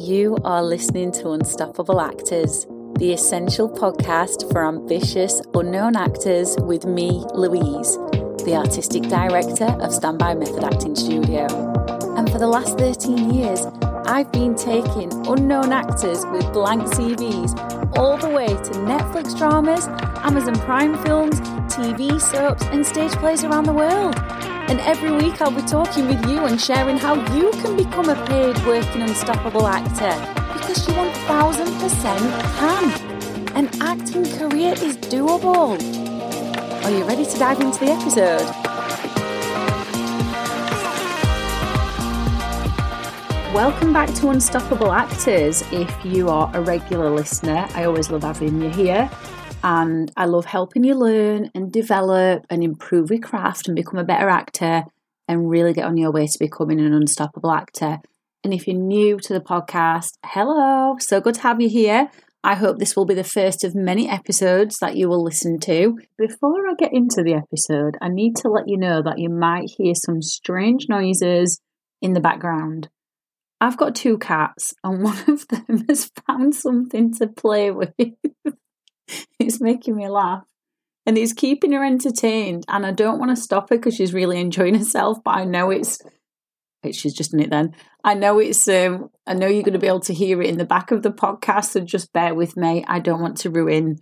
You are listening to Unstoppable Actors, the essential podcast for ambitious, unknown actors with me, Louise, the artistic director of Standby Method Acting Studio. And for the last 13 years, I've been taking unknown actors with blank CVs all the way to Netflix dramas, Amazon Prime films, TV soaps, and stage plays around the world. And every week I'll be talking with you and sharing how you can become a paid working unstoppable actor because you 1000% can. An acting career is doable. Are you ready to dive into the episode? Welcome back to Unstoppable Actors. If you are a regular listener, I always love having you here and I love helping you learn and develop and improve your craft and become a better actor and really get on your way to becoming an unstoppable actor. And if you're new to the podcast, hello, so good to have you here. I hope this will be the first of many episodes that you will listen to. Before I get into the episode, I need to let you know that you might hear some strange noises in the background. I've got two cats, and one of them has found something to play with. it's making me laugh. And it's keeping her entertained. And I don't want to stop her because she's really enjoying herself, but I know it's she's just in it then. I know it's um I know you're gonna be able to hear it in the back of the podcast, so just bear with me. I don't want to ruin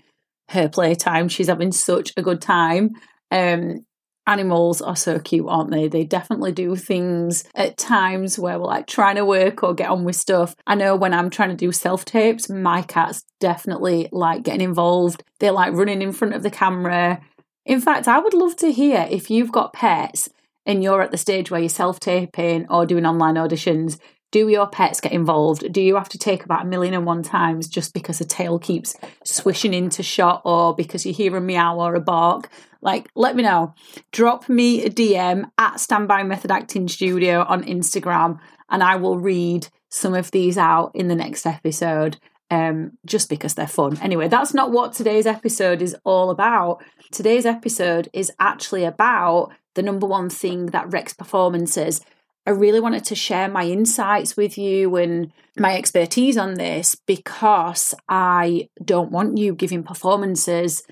her playtime. She's having such a good time. Um animals are so cute, aren't they? They definitely do things at times where we're like trying to work or get on with stuff. I know when I'm trying to do self tapes, my cats definitely like getting involved. They're like running in front of the camera. In fact, I would love to hear if you've got pets and you're at the stage where you're self taping or doing online auditions. Do your pets get involved? Do you have to take about a million and one times just because a tail keeps swishing into shot or because you hear a meow or a bark? Like, let me know. Drop me a DM at Standby Method Acting Studio on Instagram, and I will read some of these out in the next episode. Um, just because they're fun. Anyway, that's not what today's episode is all about. Today's episode is actually about the number one thing that wrecks performances. I really wanted to share my insights with you and my expertise on this because I don't want you giving performances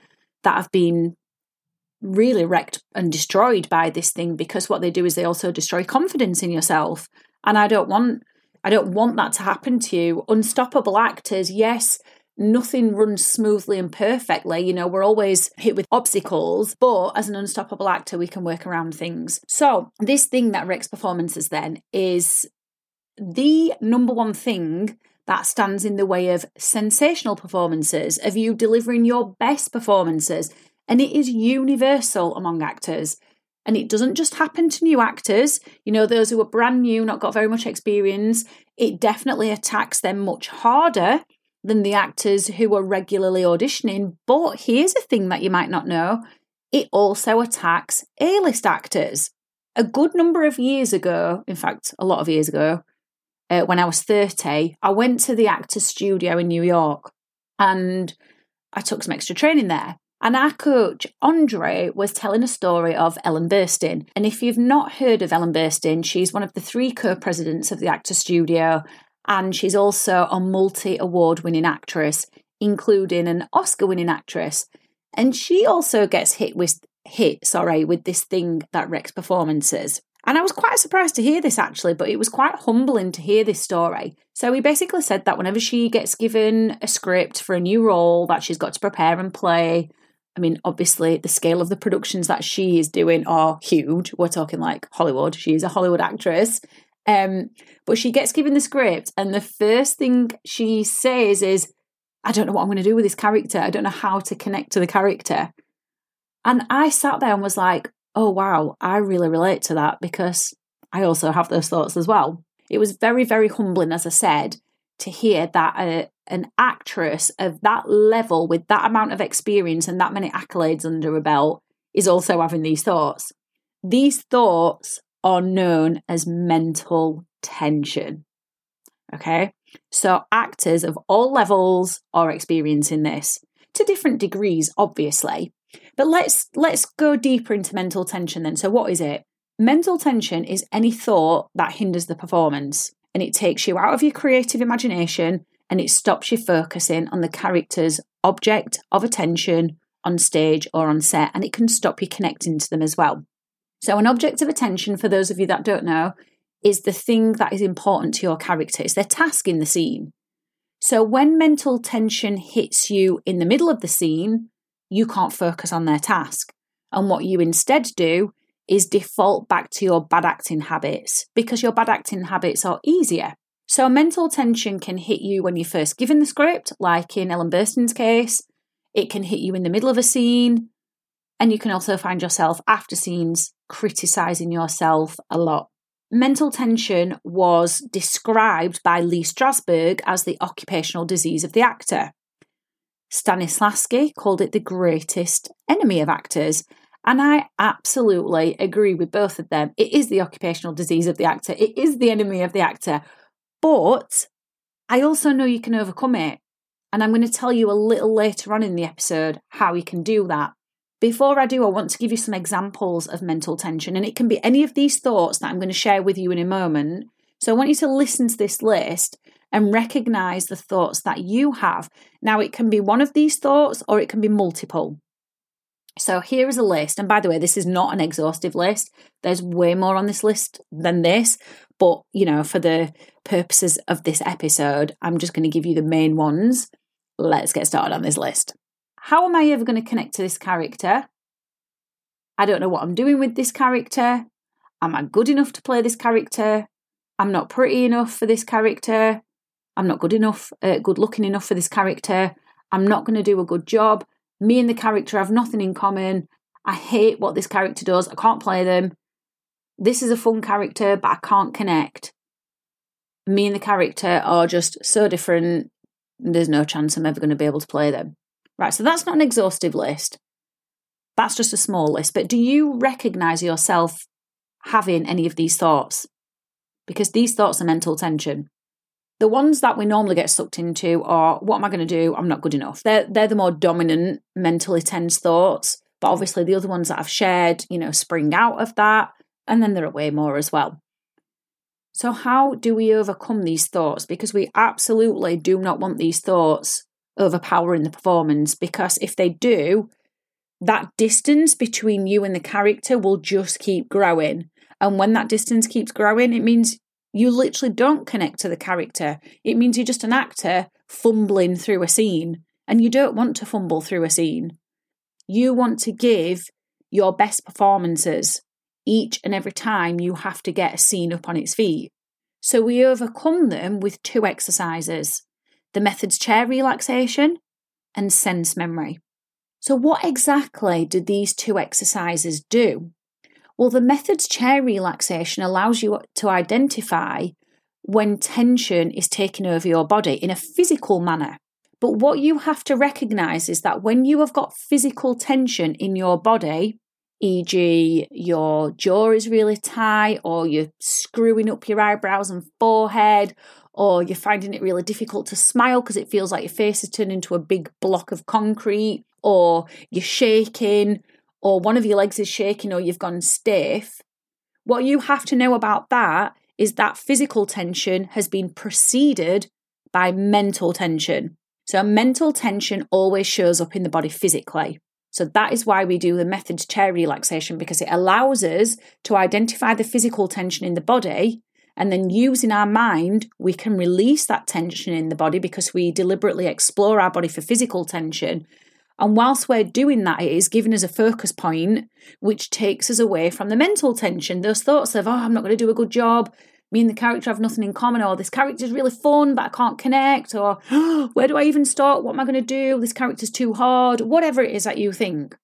that have been really wrecked and destroyed by this thing because what they do is they also destroy confidence in yourself. And i don't want i don't want that to happen to you. Unstoppable actors yes nothing runs smoothly and perfectly you know we're always hit with obstacles but as an unstoppable actor we can work around things so this thing that wrecks performances then is the number one thing that stands in the way of sensational performances, of you delivering your best performances, and it is universal among actors. And it doesn't just happen to new actors, you know, those who are brand new, not got very much experience. It definitely attacks them much harder than the actors who are regularly auditioning. But here's a thing that you might not know it also attacks A list actors. A good number of years ago, in fact, a lot of years ago, uh, when I was 30, I went to the Actors Studio in New York and I took some extra training there. And our coach, Andre, was telling a story of Ellen Burstyn. And if you've not heard of Ellen Burstyn, she's one of the three co presidents of the Actor Studio, and she's also a multi award winning actress, including an Oscar winning actress. And she also gets hit with hit, sorry, with this thing that wrecks performances. And I was quite surprised to hear this actually, but it was quite humbling to hear this story. So he basically said that whenever she gets given a script for a new role that she's got to prepare and play, I mean, obviously, the scale of the productions that she is doing are huge. We're talking like Hollywood. She is a Hollywood actress. Um, but she gets given the script, and the first thing she says is, I don't know what I'm going to do with this character. I don't know how to connect to the character. And I sat there and was like, oh, wow, I really relate to that because I also have those thoughts as well. It was very, very humbling, as I said, to hear that a, an actress of that level with that amount of experience and that many accolades under a belt is also having these thoughts. These thoughts are known as mental tension. Okay. So actors of all levels are experiencing this to different degrees, obviously. But let's let's go deeper into mental tension then. So what is it? Mental tension is any thought that hinders the performance. and it takes you out of your creative imagination and it stops you focusing on the character's object of attention on stage or on set, and it can stop you connecting to them as well. So, an object of attention, for those of you that don't know, is the thing that is important to your character, it's their task in the scene. So, when mental tension hits you in the middle of the scene, you can't focus on their task. And what you instead do is default back to your bad acting habits because your bad acting habits are easier. So, mental tension can hit you when you're first given the script, like in Ellen Burstyn's case. It can hit you in the middle of a scene. And you can also find yourself after scenes criticizing yourself a lot. Mental tension was described by Lee Strasberg as the occupational disease of the actor. Stanislavski called it the greatest enemy of actors. And I absolutely agree with both of them. It is the occupational disease of the actor, it is the enemy of the actor. But I also know you can overcome it. And I'm going to tell you a little later on in the episode how you can do that. Before I do, I want to give you some examples of mental tension, and it can be any of these thoughts that I'm going to share with you in a moment. So I want you to listen to this list and recognize the thoughts that you have. Now, it can be one of these thoughts or it can be multiple. So here is a list. And by the way, this is not an exhaustive list. There's way more on this list than this. But, you know, for the purposes of this episode, I'm just going to give you the main ones. Let's get started on this list. How am I ever going to connect to this character? I don't know what I'm doing with this character. Am I good enough to play this character? I'm not pretty enough for this character. I'm not good enough, uh, good looking enough for this character. I'm not going to do a good job. Me and the character have nothing in common. I hate what this character does. I can't play them. This is a fun character, but I can't connect. Me and the character are just so different. There's no chance I'm ever going to be able to play them. Right, so that's not an exhaustive list. That's just a small list. But do you recognize yourself having any of these thoughts? Because these thoughts are mental tension. The ones that we normally get sucked into are what am I going to do? I'm not good enough. They're they're the more dominant mentally tense thoughts. But obviously the other ones that I've shared, you know, spring out of that. And then there are way more as well. So how do we overcome these thoughts? Because we absolutely do not want these thoughts overpowering the performance because if they do, that distance between you and the character will just keep growing. And when that distance keeps growing, it means you literally don't connect to the character. It means you're just an actor fumbling through a scene, and you don't want to fumble through a scene. You want to give your best performances each and every time you have to get a scene up on its feet. So we overcome them with two exercises the methods chair relaxation and sense memory. So, what exactly do these two exercises do? Well, the methods chair relaxation allows you to identify when tension is taking over your body in a physical manner. But what you have to recognize is that when you have got physical tension in your body, e.g., your jaw is really tight, or you're screwing up your eyebrows and forehead, or you're finding it really difficult to smile because it feels like your face is turned into a big block of concrete, or you're shaking, or one of your legs is shaking or you've gone stiff, what you have to know about that is that physical tension has been preceded by mental tension. So, mental tension always shows up in the body physically. So, that is why we do the method chair relaxation because it allows us to identify the physical tension in the body. And then, using our mind, we can release that tension in the body because we deliberately explore our body for physical tension and whilst we're doing that, it is giving us a focus point, which takes us away from the mental tension, those thoughts of, oh, I'm not going to do a good job. Me and the character have nothing in common, or this character's really fun, but I can't connect, or oh, where do I even start? What am I going to do? This character's too hard, whatever it is that you think.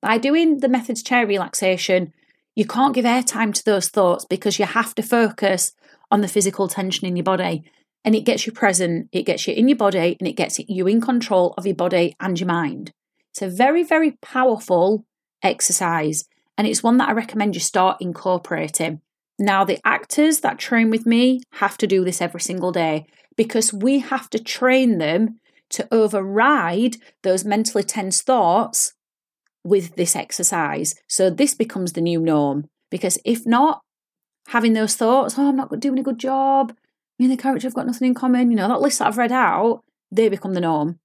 By doing the methods chair relaxation, you can't give airtime to those thoughts because you have to focus on the physical tension in your body. And it gets you present, it gets you in your body, and it gets you in control of your body and your mind. It's a very, very powerful exercise, and it's one that I recommend you start incorporating. Now, the actors that train with me have to do this every single day because we have to train them to override those mentally tense thoughts with this exercise. So, this becomes the new norm because if not, having those thoughts, oh, I'm not doing a good job, me and the character have got nothing in common. You know, that list that I've read out, they become the norm.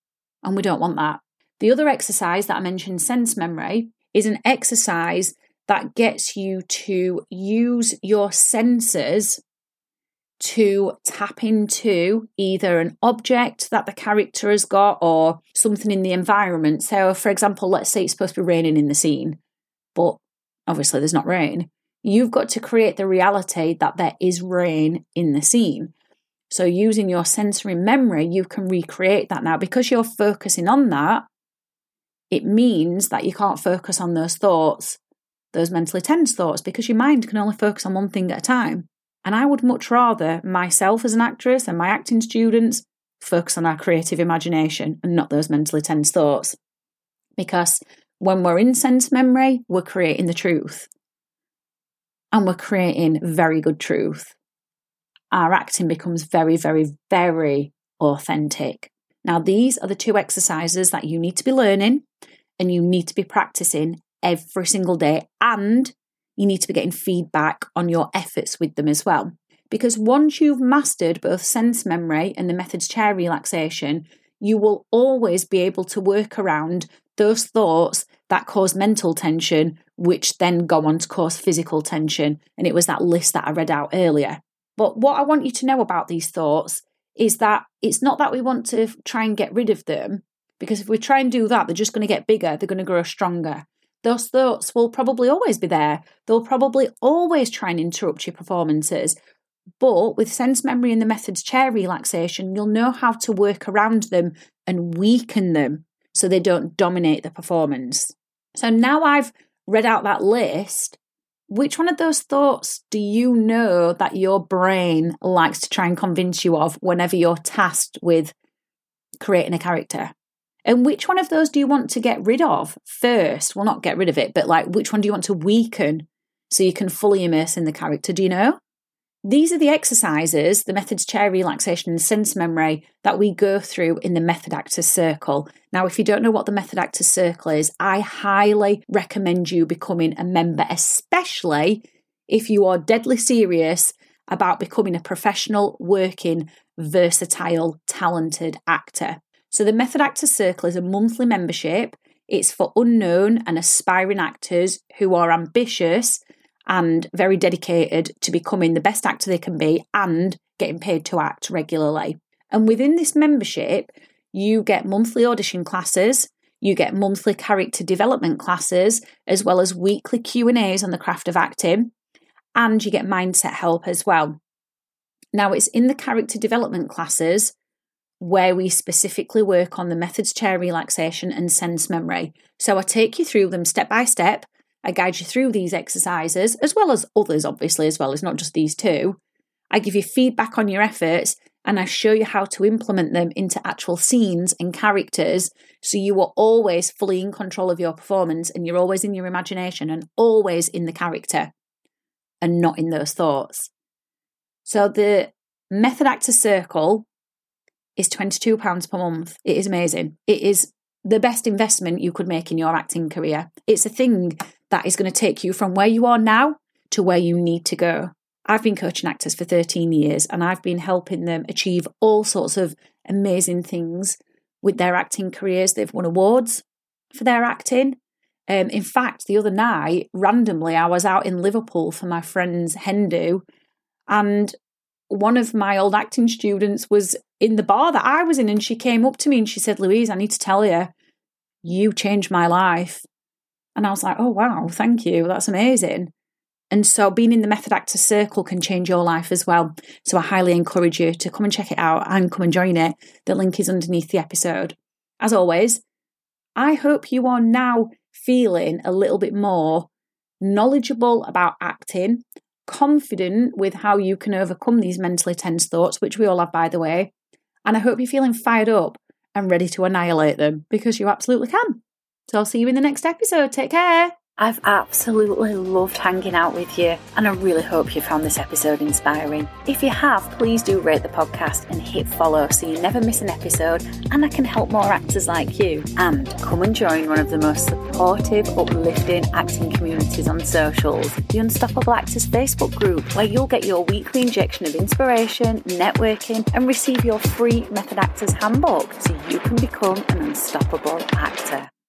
And we don't want that. The other exercise that I mentioned, sense memory, is an exercise that gets you to use your senses to tap into either an object that the character has got or something in the environment. So, for example, let's say it's supposed to be raining in the scene, but obviously there's not rain. You've got to create the reality that there is rain in the scene. So, using your sensory memory, you can recreate that now because you're focusing on that. It means that you can't focus on those thoughts, those mentally tense thoughts, because your mind can only focus on one thing at a time. And I would much rather myself as an actress and my acting students focus on our creative imagination and not those mentally tense thoughts. Because when we're in sense memory, we're creating the truth. And we're creating very good truth. Our acting becomes very, very, very authentic. Now, these are the two exercises that you need to be learning and you need to be practicing every single day. And you need to be getting feedback on your efforts with them as well. Because once you've mastered both sense memory and the methods chair relaxation, you will always be able to work around those thoughts that cause mental tension, which then go on to cause physical tension. And it was that list that I read out earlier. But what I want you to know about these thoughts is that it's not that we want to try and get rid of them, because if we try and do that, they're just going to get bigger, they're going to grow stronger those thoughts will probably always be there. They'll probably always try and interrupt your performances. But with sense memory and the methods chair relaxation, you'll know how to work around them and weaken them so they don't dominate the performance. So now I've read out that list, which one of those thoughts do you know that your brain likes to try and convince you of whenever you're tasked with creating a character? And which one of those do you want to get rid of first? Well, not get rid of it, but like which one do you want to weaken so you can fully immerse in the character? Do you know? These are the exercises, the methods chair relaxation and sense memory that we go through in the method actor circle. Now, if you don't know what the method actor circle is, I highly recommend you becoming a member, especially if you are deadly serious about becoming a professional, working, versatile, talented actor. So, the Method Actor Circle is a monthly membership. It's for unknown and aspiring actors who are ambitious and very dedicated to becoming the best actor they can be and getting paid to act regularly. And within this membership, you get monthly audition classes, you get monthly character development classes, as well as weekly Q&As on the craft of acting, and you get mindset help as well. Now, it's in the character development classes where we specifically work on the methods chair relaxation and sense memory. So I take you through them step by step. I guide you through these exercises, as well as others, obviously, as well. It's not just these two. I give you feedback on your efforts and I show you how to implement them into actual scenes and characters so you are always fully in control of your performance and you're always in your imagination and always in the character and not in those thoughts. So the Method Actor Circle is £22 per month. It is amazing. It is the best investment you could make in your acting career. It's a thing that is going to take you from where you are now to where you need to go. I've been coaching actors for 13 years and I've been helping them achieve all sorts of amazing things with their acting careers. They've won awards for their acting. Um, in fact, the other night, randomly, I was out in Liverpool for my friend's hen do, and one of my old acting students was in the bar that I was in, and she came up to me and she said, Louise, I need to tell you, you changed my life. And I was like, oh, wow, thank you. That's amazing. And so being in the Method Actor Circle can change your life as well. So I highly encourage you to come and check it out and come and join it. The link is underneath the episode. As always, I hope you are now feeling a little bit more knowledgeable about acting confident with how you can overcome these mentally tense thoughts, which we all have, by the way. And I hope you're feeling fired up and ready to annihilate them because you absolutely can. So I'll see you in the next episode. Take care. I've absolutely loved hanging out with you, and I really hope you found this episode inspiring. If you have, please do rate the podcast and hit follow so you never miss an episode, and I can help more actors like you. And come and join one of the most supportive, uplifting acting communities on socials, the Unstoppable Actors Facebook group, where you'll get your weekly injection of inspiration, networking, and receive your free Method Actors handbook so you can become an unstoppable actor.